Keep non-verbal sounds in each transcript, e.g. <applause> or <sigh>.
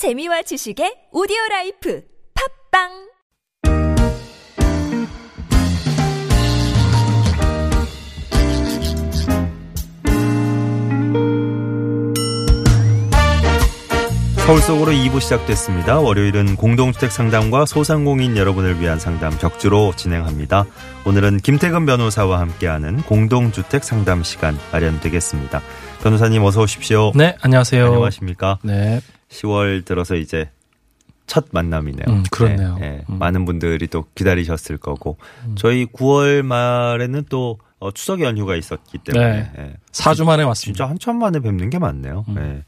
재미와 지식의 audio life 팟빵 서울 속으로 2부 시작됐습니다. 월요일은 공동주택 상담과 소상공인 여러분을 위한 상담 격주로 진행합니다. 오늘은 김태근 변호사와 함께하는 공동주택 상담 시간 마련되겠습니다. 변호사님 어서 오십시오. 네, 안녕하세요. 안녕하십니까? 네. 10월 들어서 이제 첫 만남이네요. 음, 그렇네요. 네, 네. 음. 많은 분들이 또 기다리셨을 거고 저희 9월 말에는 또 어, 추석 연휴가 있었기 때문에 네. 예. 4주 만에 왔습니다. 진짜 한참 만에 뵙는 것 같네요. 음. 네.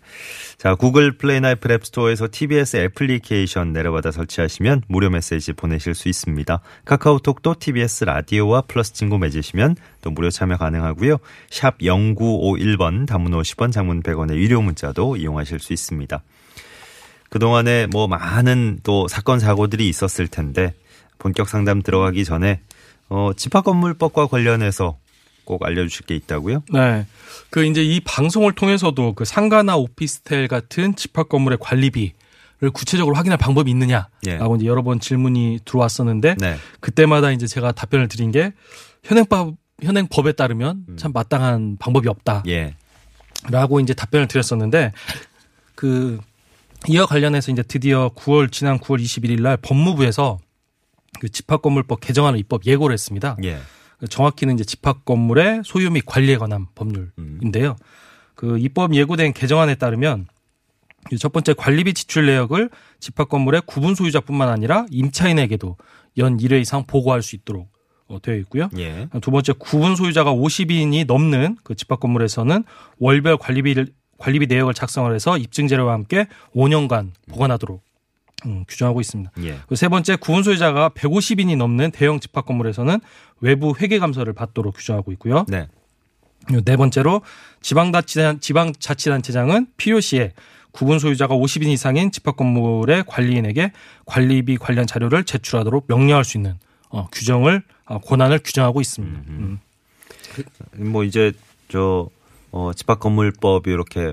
자, 구글 플레이나 애플 앱스토어에서 TBS 애플리케이션 내려받아 설치하시면 무료 메시지 보내실 수 있습니다. 카카오톡도 TBS 라디오와 플러스 친구 맺으시면 또 무료 참여 가능하고요. 샵 0951번 단문 50원 장문 100원의 유료 문자도 이용하실 수 있습니다. 그동안에 뭐 많은 또 사건 사고들이 있었을 텐데 본격 상담 들어가기 전에 어, 집합건물법과 관련해서 꼭 알려주실 게 있다고요? 네. 그 이제 이 방송을 통해서도 그 상가나 오피스텔 같은 집합 건물의 관리비 를 구체적으로 확인할 방법이 있느냐라고 예. 이제 여러 번 질문이 들어왔었는데 네. 그때마다 이제 제가 답변을 드린 게 현행법 현행법에 따르면 참 마땅한 방법이 없다. 예. 라고 이제 답변을 드렸었는데 그 이와 관련해서 이제 드디어 9월 지난 9월 21일 날 법무부에서 그 집합건물법 개정안을 입법 예고를 했습니다. 예. 정확히는 이제 집합 건물의 소유 및 관리에 관한 법률인데요. 그 입법 예고된 개정안에 따르면 이첫 번째 관리비 지출 내역을 집합 건물의 구분 소유자뿐만 아니라 임차인에게도 연 1회 이상 보고할 수 있도록 어, 되어 있고요. 예. 두 번째 구분 소유자가 50인이 넘는 그 집합 건물에서는 월별 관리비를 관리비 내역을 작성을 해서 입증 자료와 함께 5년간 보관하도록 음, 규정하고 있습니다. 예. 그세 번째 구분 소유자가 150인이 넘는 대형 집합 건물에서는 외부 회계 감사를 받도록 규정하고 있고요. 네. 네 번째로 지방자치단, 지방자치단체장은 필요시에 구분 소유자가 50인 이상인 집합 건물의 관리인에게 관리비 관련 자료를 제출하도록 명령할 수 있는 어, 규정을 어, 권한을 규정하고 있습니다. 음. 뭐 이제 저 어, 집합 건물법이 이렇게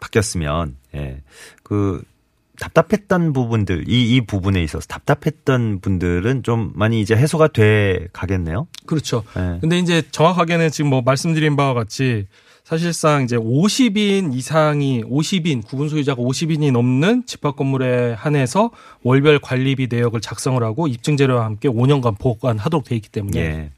바뀌었으면 예. 그 답답했던 부분들 이 이 부분에 있어서 답답했던 분들은 좀 많이 이제 해소가 돼 가겠네요. 그렇죠. 예. 근데 이제 정확하게는 지금 뭐 말씀드린 바와 같이 사실상 이제 50인 이상이 50인 구분 소유자가 50인이 넘는 집합 건물에 한해서 월별 관리비 내역을 작성을 하고 입증 자료와 함께 5년간 보관하도록 돼 있기 때문에 예.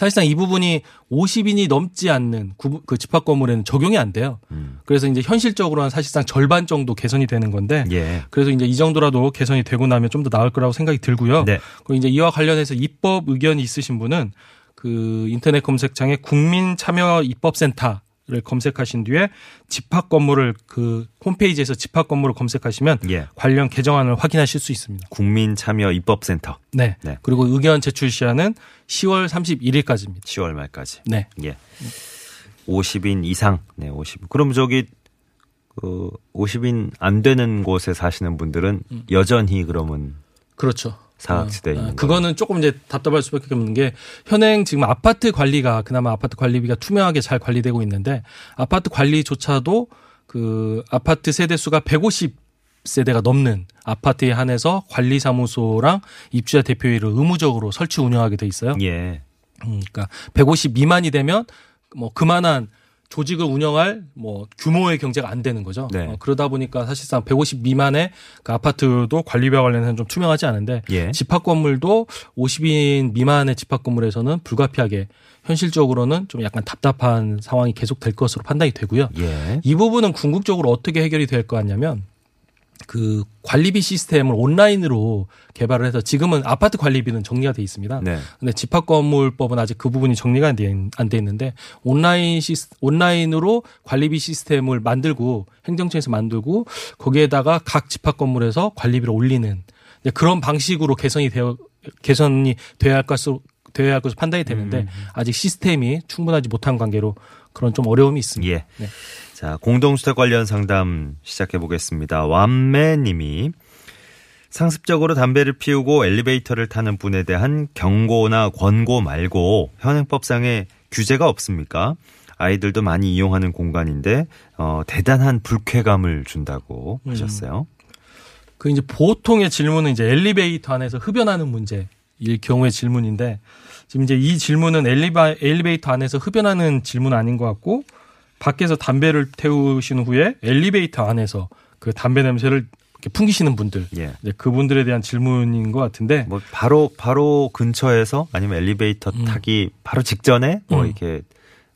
사실상 이 부분이 50인이 넘지 않는 구- 그 집합 건물에는 적용이 안 돼요. 음. 그래서 이제 현실적으로는 사실상 절반 정도 개선이 되는 건데 예. 그래서 이제 이 정도라도 개선이 되고 나면 좀 더 나을 거라고 생각이 들고요. 네. 그리고 이제 이와 관련해서 입법 의견이 있으신 분은 그 인터넷 검색창에 국민참여 입법센터 를 검색하신 뒤에 집합 건물을 그 홈페이지에서 집합 건물을 검색하시면 예. 관련 개정안을 확인하실 수 있습니다. 국민 참여 입법센터 네. 네. 그리고 의견 제출 시한은 10월 31일까지입니다. 10월 말까지. 네. 예. 50인 이상. 네, 50. 그럼 저기 그 50인 안 되는 곳에 사시는 분들은 여전히 그러면 그렇죠. 사각지대에 있는 그거는 조금 이제 답답할 수밖에 없는 게 현행 지금 아파트 관리가 그나마 아파트 관리비가 투명하게 잘 관리되고 있는데 아파트 관리조차도 그 아파트 세대 수가 150 세대가 넘는 아파트에 한해서 관리사무소랑 입주자 대표회의를 의무적으로 설치 운영하게 돼 있어요. 예. 음, 그러니까 150 미만이 되면 뭐 그만한 조직을 운영할 뭐 규모의 경제가 안 되는 거죠. 네. 어, 그러다 보니까 사실상 150 미만의 그 아파트도 관리비와 관련해서는 좀 투명하지 않은데 예. 집합 건물도 50인 미만의 집합 건물에서는 불가피하게 현실적으로는 좀 약간 답답한 상황이 계속 될 것으로 판단이 되고요. 예. 이 부분은 궁극적으로 어떻게 해결이 될 것 같냐면 그 관리비 시스템을 온라인으로 개발을 해서 지금은 아파트 관리비는 정리가 돼 있습니다. 네. 근데 집합 건물법은 아직 그 부분이 정리가 안 돼, 있는데 온라인 시 온라인으로 관리비 시스템을 만들고 행정청에서 만들고 거기에다가 각 집합 건물에서 관리비를 올리는 그런 방식으로 개선이 되어 개선이 돼야 할 것으로 돼야 할 것으로 판단이 되는데 아직 시스템이 충분하지 못한 관계로 그런 좀 어려움이 있습니다. 예. 네. 자, 공동주택 관련 상담 시작해 보겠습니다. 완매 님이 상습적으로 담배를 피우고 엘리베이터를 타는 분에 대한 경고나 권고 말고 현행법상의 규제가 없습니까? 아이들도 많이 이용하는 공간인데 어, 대단한 불쾌감을 준다고 음. 하셨어요. 그 이제 보통의 질문은 이제 엘리베이터 안에서 흡연하는 문제일 경우의 질문인데 지금 이제 이 질문은 엘리바, 엘리베이터 안에서 흡연하는 질문 아닌 것 같고 밖에서 담배를 태우신 후에 엘리베이터 안에서 그 담배 냄새를 풍기시는 분들 예. 이제 그분들에 대한 질문인 것 같은데 뭐 바로 바로 근처에서 아니면 엘리베이터 음. 타기 바로 직전에 뭐 음. 이렇게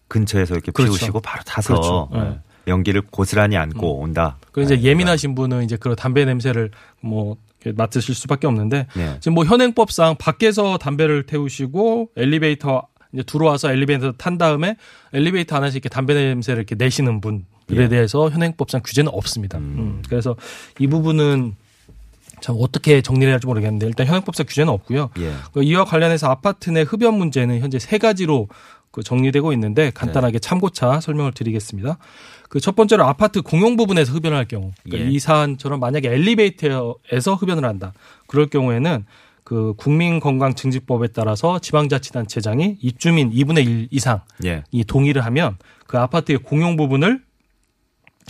근처에서 이렇게 그렇죠. 피우시고 바로 타서 그렇죠. 네. 예, 연기를 고스란히 안고 온다. 그 이제 네, 예민하신 분은 이제 그런 담배 냄새를 뭐 맡으실 수밖에 없는데 네. 지금 뭐 현행법상 밖에서 담배를 태우시고 엘리베이터 이제 들어와서 엘리베이터 탄 다음에 엘리베이터 안에서 이렇게 담배 냄새를 이렇게 내시는 분들에 예. 대해서 현행법상 규제는 없습니다. 음. 음, 그래서 이 부분은 참 어떻게 정리를 해야 할지 모르겠는데 일단 현행법상 규제는 없고요. 예. 그 이와 관련해서 아파트 내 흡연 문제는 현재 세 가지로 그 정리되고 있는데 네. 간단하게 참고차 설명을 드리겠습니다. 그 첫 번째로 아파트 공용 부분에서 흡연을 할 경우 그러니까 예. 이 사안처럼 만약에 엘리베이터에서 흡연을 한다. 그럴 경우에는 그 국민건강증진법에 따라서 지방자치단체장이 입주민 2분의 1 이상 예. 이 동의를 하면 그 아파트의 공용 부분을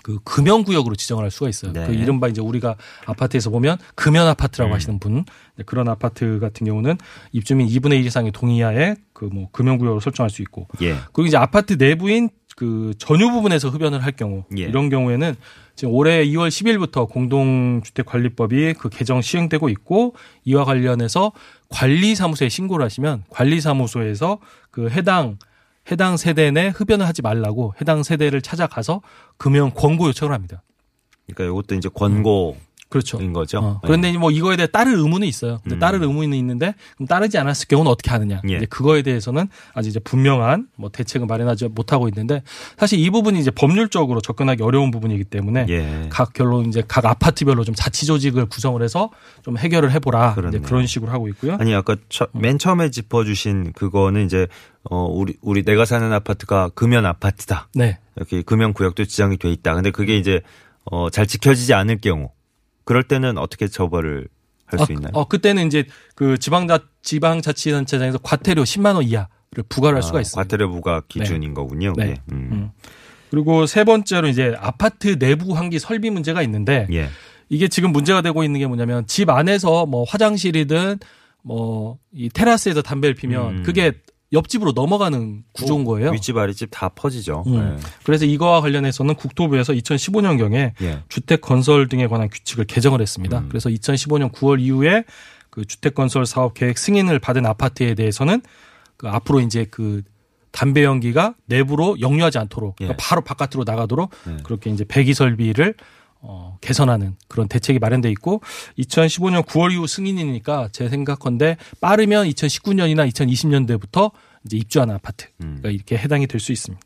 그 금연구역으로 지정을 할 수가 있어요. 네. 그 이른바 이제 우리가 아파트에서 보면 금연 아파트라고 음. 하시는 분 네, 그런 아파트 같은 경우는 입주민 2분의 1 이상의 동의하에 그 뭐 금연구역으로 설정할 수 있고 예. 그리고 이제 아파트 내부인 그 전유 부분에서 흡연을 할 경우 예. 이런 경우에는 지금 올해 2월 10일부터 공동주택관리법이 그 개정 시행되고 있고 이와 관련해서 관리사무소에 신고를 하시면 관리사무소에서 그 해당 해당 세대 내 흡연을 하지 말라고 해당 세대를 찾아가서 금연 권고 요청을 합니다. 그러니까 이것도 이제 권고인 그렇죠. 거죠. 어, 그런데 뭐 이거에 대해 따를 의무는 있어요. 근데 음. 따를 의무는 있는데 그럼 따르지 않았을 경우는 어떻게 하느냐. 예. 이제 그거에 대해서는 아직 이제 분명한 뭐 대책을 마련하지 못하고 있는데 사실 이 부분이 이제 법률적으로 접근하기 어려운 부분이기 때문에 예. 각 결로 이제 각 아파트별로 좀 자치 조직을 구성을 해서 좀 해결을 해보라 그렇네요. 그런 식으로 하고 있고요. 아니 아까 처- 맨 처음에 짚어주신 그거는 이제 어 우리 우리 내가 사는 아파트가 금연 아파트다. 네. 이렇게 금연 구역도 지정이 돼 있다. 근데 그게 이제 어 잘 지켜지지 않을 경우 그럴 때는 어떻게 처벌을 할수 어, 있나요? 어, 그때는 이제 그 지방자 지방자치단체장에서 과태료 10만 원 이하를 부과를 할 수가 아, 있습니다. 과태료 부과 기준인 거군요. 네. 예. 음. 음. 그리고 세 번째로 이제 아파트 내부 환기 설비 문제가 있는데 예. 이게 지금 문제가 되고 있는 게 뭐냐면 집 안에서 뭐 화장실이든 뭐 이 테라스에서 담배를 피면 음. 그게 옆집으로 넘어가는 구조인 거예요. 윗집 아랫집 다 퍼지죠. 음. 그래서 이거와 관련해서는 국토부에서 2015년경에 예. 예. 주택 건설 등에 관한 규칙을 개정을 했습니다. 음. 그래서 2015년 9월 이후에 그 주택 건설 사업 계획 승인을 받은 아파트에 대해서는 그 앞으로 이제 그 담배 연기가 내부로 역류하지 않도록 그러니까 예. 바로 바깥으로 나가도록 네. 그렇게 이제 배기 설비를 어, 개선하는 그런 대책이 마련돼 있고 2015년 9월 이후 승인이니까 제 생각컨대 빠르면 2019년이나 2020년대부터 이제 입주하는 아파트가 음. 이렇게 해당이 될 수 있습니다.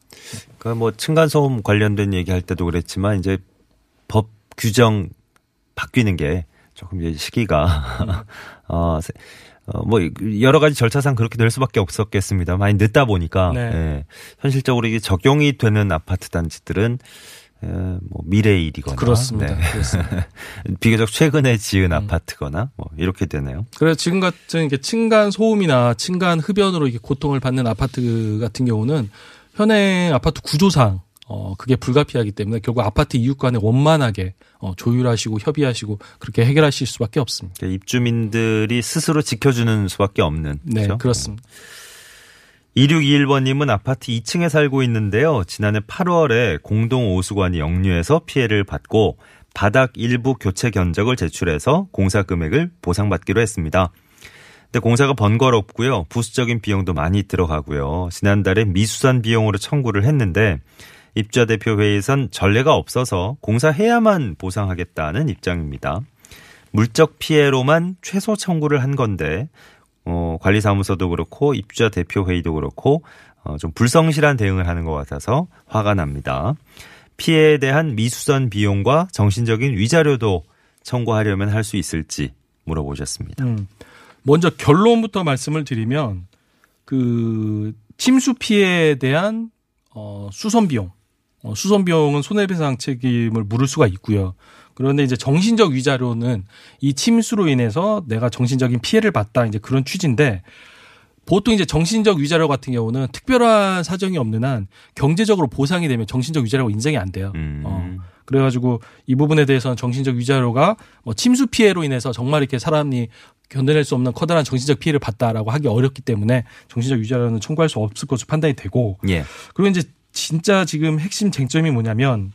그러니까 뭐 층간소음 관련된 얘기할 때도 그랬지만 이제 법 규정 바뀌는 게 조금 이제 시기가 <laughs> 어, 세- 어, 뭐 여러 가지 절차상 그렇게 될 수밖에 없었겠습니다. 많이 늦다 보니까 네. 예, 현실적으로 이게 적용이 되는 아파트 단지들은 에, 뭐 미래의 일이거나 그렇습니다. 네. 그렇습니다. <laughs> 비교적 최근에 지은 음. 아파트거나 뭐 이렇게 되네요. 그래서 지금 같은 이렇게 층간 소음이나 층간 흡연으로 이게 고통을 받는 아파트 같은 경우는 현행 아파트 구조상 어 그게 불가피하기 때문에 결국 아파트 이웃 간에 원만하게 어 조율하시고 협의하시고 그렇게 해결하실 수밖에 없습니다. 그러니까 입주민들이 스스로 지켜주는 수밖에 없는 네, 그렇죠? 그렇습니다. 2621번님은 아파트 2층에 살고 있는데요. 지난해 8월에 공동 오수관이 역류해서 피해를 받고 바닥 일부 교체 견적을 제출해서 공사 금액을 보상받기로 했습니다. 근데 공사가 번거롭고요. 부수적인 비용도 많이 들어가고요. 지난달에 미수산 비용으로 청구를 했는데 입주자 대표 회의에선 전례가 없어서 공사해야만 보상하겠다는 입장입니다. 물적 피해로만 최소 청구를 한 건데 어, 관리사무소도 그렇고 입주자 대표 회의도 그렇고 어, 좀 불성실한 대응을 하는 것 같아서 화가 납니다. 피해에 대한 미수선 비용과 정신적인 위자료도 청구하려면 할 수 있을지 물어보셨습니다. 음. 먼저 결론부터 말씀을 드리면 그 침수 피해에 대한 어 수선 비용, 어 수선 비용은 손해배상 책임을 물을 수가 있고요. 그런데 이제 정신적 위자료는 이 침수로 인해서 내가 정신적인 피해를 봤다 이제 그런 취지인데 보통 이제 정신적 위자료 같은 경우는 특별한 사정이 없는 한 경제적으로 보상이 되면 정신적 위자료가 인정이 안 돼요. 음. 어. 그래가지고 이 부분에 대해서는 정신적 위자료가 뭐 침수 피해로 인해서 정말 이렇게 사람이 견뎌낼 수 없는 커다란 정신적 피해를 봤다라고 하기 어렵기 때문에 정신적 위자료는 청구할 수 없을 것으로 판단이 되고 예. 그리고 이제 진짜 지금 핵심 쟁점이 뭐냐면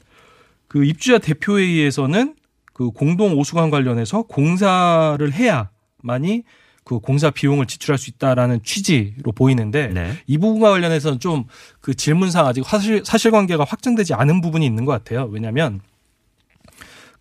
그 입주자 대표회의에서는 그 공동 오수관 관련해서 공사를 해야만이 그 공사 비용을 지출할 수 있다라는 취지로 보이는데 네. 이 부분과 관련해서는 좀 그 질문상 아직 사실 사실관계가 확정되지 않은 부분이 있는 것 같아요. 왜냐하면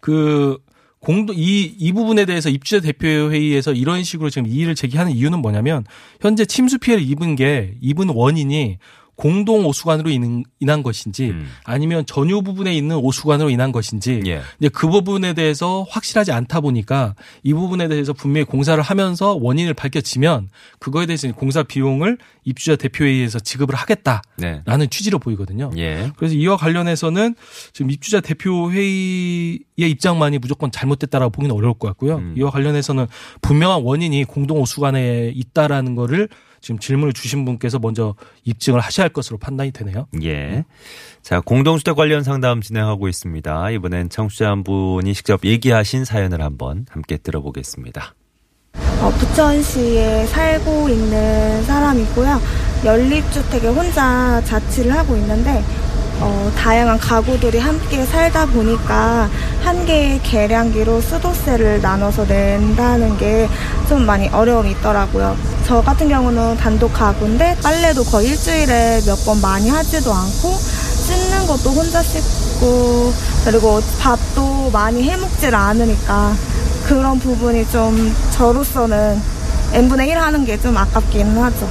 그 공도 이, 이 부분에 대해서 입주자 대표회의에서 이런 식으로 지금 이의를 제기하는 이유는 뭐냐면 현재 침수 피해를 입은 게 입은 원인이 공동 오수관으로 인한, 것인지 음. 아니면 전유 부분에 있는 오수관으로 인한 것인지 예. 이제 그 부분에 대해서 확실하지 않다 보니까 이 부분에 대해서 분명히 공사를 하면서 원인을 밝혀지면 그거에 대해서 공사 비용을 입주자 대표회의에서 지급을 하겠다라는 네. 취지로 보이거든요. 예. 그래서 이와 관련해서는 지금 입주자 대표회의의 입장만이 무조건 잘못됐다라고 보기는 어려울 것 같고요. 음. 이와 관련해서는 분명한 원인이 공동 오수관에 있다라는 거를 지금 질문을 주신 분께서 먼저 입증을 하셔야 할 것으로 판단이 되네요. 예. 자, 공동주택 관련 상담 진행하고 있습니다. 이번엔 청취자 한 분이 직접 얘기하신 사연을 한번 함께 들어보겠습니다. 어, 부천시에 살고 있는 사람이고요. 연립주택에 혼자 자취를 하고 있는데 어, 다양한 가구들이 함께 살다 보니까 한 개의 계량기로 수도세를 나눠서 낸다는 게 좀 많이 어려움이 있더라고요. 저 같은 경우는 단독 가구인데 빨래도 거의 일주일에 몇 번 많이 하지도 않고 씻는 것도 혼자 씻고 그리고 밥도 많이 해먹질 않으니까 그런 부분이 좀 저로서는 n분의 1 하는 게 좀 아깝기는 하죠.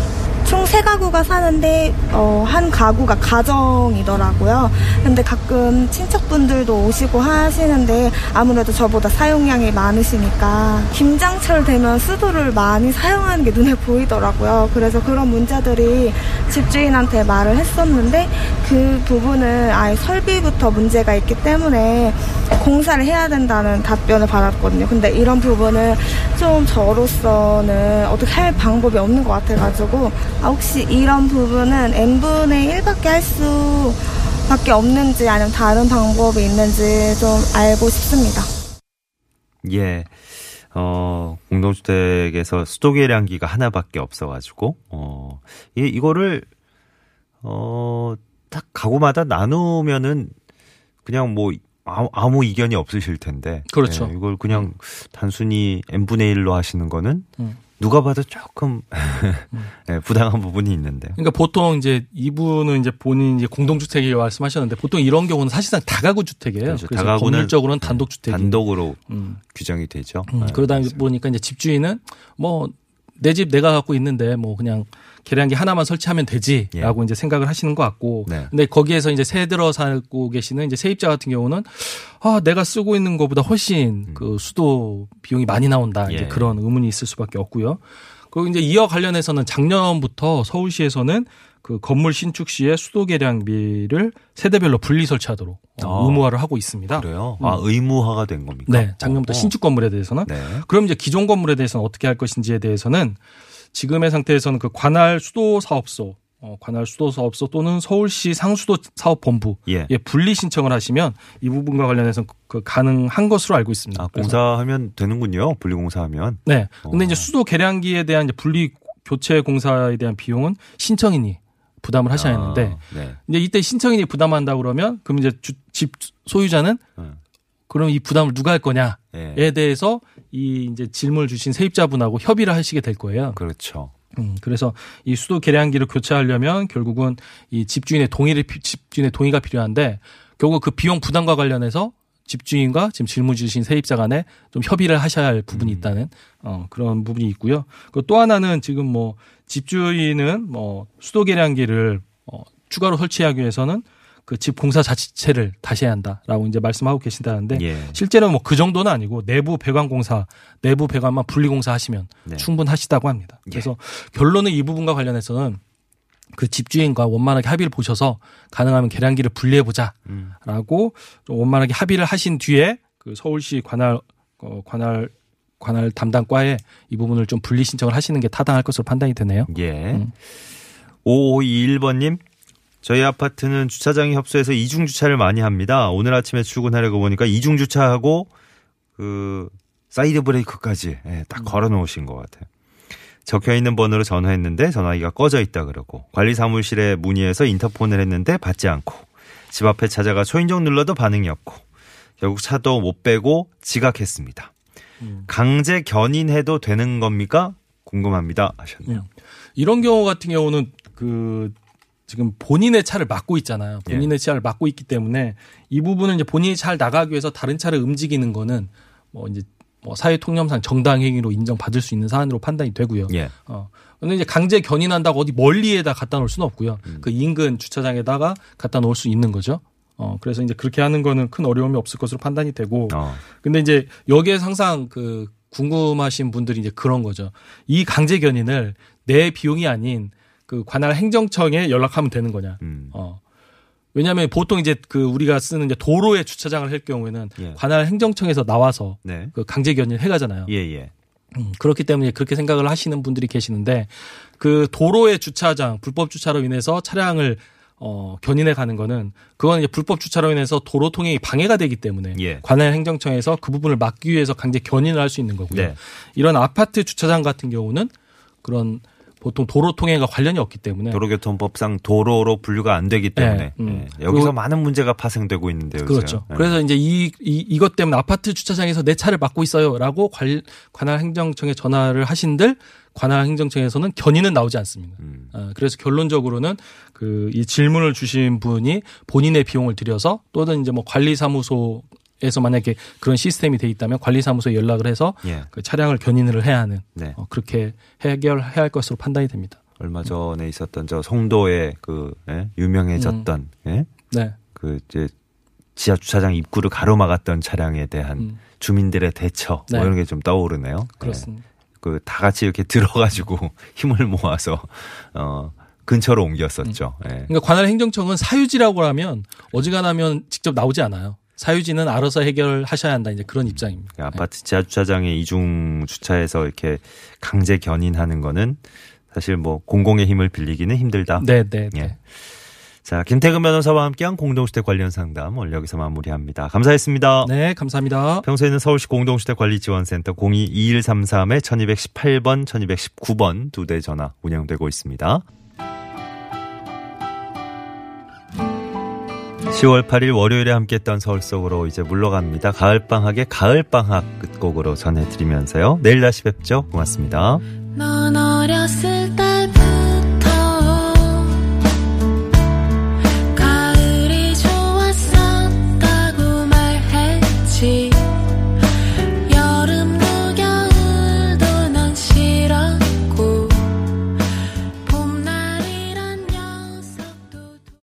총 세 가구가 사는데 어, 한 가구가 가정이더라고요. 근데 가끔 친척분들도 오시고 하시는데 아무래도 저보다 사용량이 많으시니까 김장철 되면 수도를 많이 사용하는 게 눈에 보이더라고요. 그래서 그런 문제들이 집주인한테 말을 했었는데 그 부분은 아예 설비부터 문제가 있기 때문에 공사를 해야 된다는 답변을 받았거든요. 근데 이런 부분은 좀 저로서는 어떻게 할 방법이 없는 것 같아가지고 아, 혹시 이런 부분은 n분의 1밖에 할 수밖에 없는지 아니면 다른 방법이 있는지 좀 알고 싶습니다. 예. 어, 공동주택에서 수도 계량기가 하나밖에 없어가지고, 어, 이, 이거를, 어, 딱 가구마다 나누면은 그냥 뭐, 아무, 아무 이견이 없으실 텐데. 그렇죠. 예, 이걸 그냥 단순히 n분의 1로 하시는 거는 음. 누가 봐도 조금 <laughs> 예, 부당한 부분이 있는데. 그러니까 보통 이제 이분은 이제 본인 이제 공동주택이 말씀하셨는데 보통 이런 경우는 사실상 다가구 주택이에요. 그렇죠. 그래서 다가구는 법률적으로는 단독 주택이. 단독으로 음. 규정이 되죠. 음, 예, 그러다 그래서. 보니까 이제 집주인은 뭐 내 집 내가 갖고 있는데 뭐 그냥 계량기 하나만 설치하면 되지라고 이제 생각을 하시는 것 같고 예. 네. 근데 거기에서 이제 새 들어 살고 계시는 이제 세입자 같은 경우는 아 내가 쓰고 있는 것보다 훨씬 그 수도 비용이 많이 나온다 이제 음. 예. 그런 의문이 있을 수밖에 없고요. 그리고 이제 이와 관련해서는 작년부터 서울시에서는 그 건물 신축 시에 수도 계량비를 세대별로 분리 설치하도록 어, 아. 의무화를 하고 있습니다. 그래요? 아, 의무화가 된 겁니까? 네, 작년부터 어. 신축 건물에 대해서는 네. 그럼 이제 기존 건물에 대해서는 어떻게 할 것인지에 대해서는 지금의 상태에서는 그 관할 수도 사업소, 어, 관할 수도 사업소 또는 서울시 상수도 사업본부 예. 예, 분리 신청을 하시면 이 부분과 관련해서 그- 그 가능한 것으로 알고 있습니다. 아, 공사하면 되는군요. 분리 공사하면. 네. 근데 어. 이제 수도 계량기에 대한 이제 분리 교체 공사에 대한 비용은 신청인이 부담을 하셔야 하는데 아, 네. 이제 이때 신청인이 부담한다 그러면 그럼 이제 주- 집 소유자는 음. 그럼 이 부담을 누가 할 거냐에 예. 대해서 이 이제 질문을 주신 세입자분하고 협의를 하시게 될 거예요. 그렇죠. 음, 그래서 이 수도 계량기를 교체하려면 결국은 이 집주인의 동의를 피- 집주인의 동의가 필요한데 결국 그 비용 부담과 관련해서 집주인과 지금 질문 주신 세입자 간에 좀 협의를 하셔야 할 부분이 음. 있다는 어, 그런 부분이 있고요. 그리고 또 하나는 지금 뭐 집주인은 뭐 수도 계량기를 어, 추가로 설치하기 위해서는 그 집 공사 자체를 다시 해야 한다라고 이제 말씀하고 계신다는데 예. 실제로는 뭐그 정도는 아니고 내부 배관 공사, 내부 배관만 분리 공사하시면 네. 충분하시다고 합니다. 그래서 결론은 이 부분과 관련해서는 그 집주인과 원만하게 합의를 보셔서 가능하면 계량기를 분리해 보자라고 음. 좀 원만하게 합의를 하신 뒤에 그 서울시 관할 어, 관할 관할 담당과에 이 부분을 좀 분리 신청을 하시는 게 타당할 것으로 판단이 되네요. 예. 음. 5521번님, 저희 아파트는 주차장이 협소해서 이중 주차를 많이 합니다. 오늘 아침에 출근하려고 보니까 이중 주차하고 그 사이드 브레이크까지 예, 딱 걸어 놓으신 것 같아요. 적혀 있는 번호로 전화했는데 전화기가 꺼져 있다 그러고 관리 사무실에 문의해서 인터폰을 했는데 받지 않고 집 앞에 찾아가 초인종 눌러도 반응이 없고 결국 차도 못 빼고 지각했습니다. 강제 견인해도 되는 겁니까? 궁금합니다 하셨네요. 이런 경우 같은 경우는 그 지금 본인의 차를 막고 있잖아요. 본인의 차를 막고 있기 때문에 이 부분은 이제 본인이 잘 나가기 위해서 다른 차를 움직이는 거는 뭐 이제 뭐 사회 통념상 정당 행위로 인정받을 수 있는 사안으로 판단이 되고요. 예. 어. 근데 이제 강제 견인한다고 어디 멀리에다 갖다 놓을 수는 없고요. 그 인근 주차장에다가 갖다 놓을 수 있는 거죠. 어, 그래서 이제 그렇게 하는 거는 큰 어려움이 없을 것으로 판단이 되고. 어. 근데 이제 여기에 항상 그 궁금하신 분들이 이제 그런 거죠. 이 강제 견인을 내 비용이 아닌 그 관할 행정청에 연락하면 되는 거냐. 음. 어. 왜냐하면 보통 이제 그 우리가 쓰는 이제 도로에 주차장을 할 경우에는 예. 관할 행정청에서 나와서 네. 그 강제 견인을 해가잖아요. 예, 예. 음, 그렇기 때문에 그렇게 생각을 하시는 분들이 계시는데 그 도로의 주차장 불법 주차로 인해서 차량을 어, 견인해 가는 거는 그건 이제 불법 주차로 인해서 도로 통행이 방해가 되기 때문에 예. 관할 행정청에서 그 부분을 막기 위해서 강제 견인을 할 수 있는 거고요. 네. 이런 아파트 주차장 같은 경우는 그런 보통 도로 통행과 관련이 없기 때문에 도로교통법상 도로로 분류가 안 되기 때문에 네, 음. 예. 여기서 그리고- 많은 문제가 파생되고 있는데요. 그렇죠. 예. 그래서 이제 이, 이 이것 때문에 아파트 주차장에서 내 차를 막고 있어요라고 관, 관할 행정청에 전화를 하신들 관할 행정청에서는 견인은 나오지 않습니다. 음. 어, 그래서 결론적으로는 그 이 질문을 주신 분이 본인의 비용을 들여서 또는 이제 뭐 관리사무소 에서 만약에 그런 시스템이 돼 있다면 관리사무소에 연락을 해서 예. 그 차량을 견인을 해야 하는 네. 어, 그렇게 해결해야 할 것으로 판단이 됩니다. 얼마 전에 있었던 저 송도에 그 예? 유명해졌던 예? 네. 그 이제 지하 주차장 입구를 가로막았던 차량에 대한 음. 주민들의 대처 네. 뭐 이런 게 좀 떠오르네요. 그렇습니다. 그다 같이 이렇게 들어가지고 <laughs> 힘을 모아서 어 근처로 옮겼었죠. 예. 그러니까 관할 행정청은 사유지라고 하면 어지간하면 직접 나오지 않아요. 사유지는 알아서 해결하셔야 한다 이제 그런 입장입니다. 그 아파트 지하 주차장에 이중 주차해서 이렇게 강제 견인하는 거는 사실 뭐 공공의 힘을 빌리기는 힘들다. 네, 네, 네. 예. 자, 김태근 변호사와 함께한 공동주택 관련 상담 오늘 여기서 마무리합니다. 감사했습니다. 네, 감사합니다. 평소에는 서울시 공동주택 관리지원센터 02-2133에 1218번, 1219번 두 대 전화 운영되고 있습니다. 10월 8일 월요일에 함께했던 서울 속으로 이제 물러갑니다. 가을방학의 가을방학 끝곡으로 전해드리면서요. 내일 다시 뵙죠. 고맙습니다.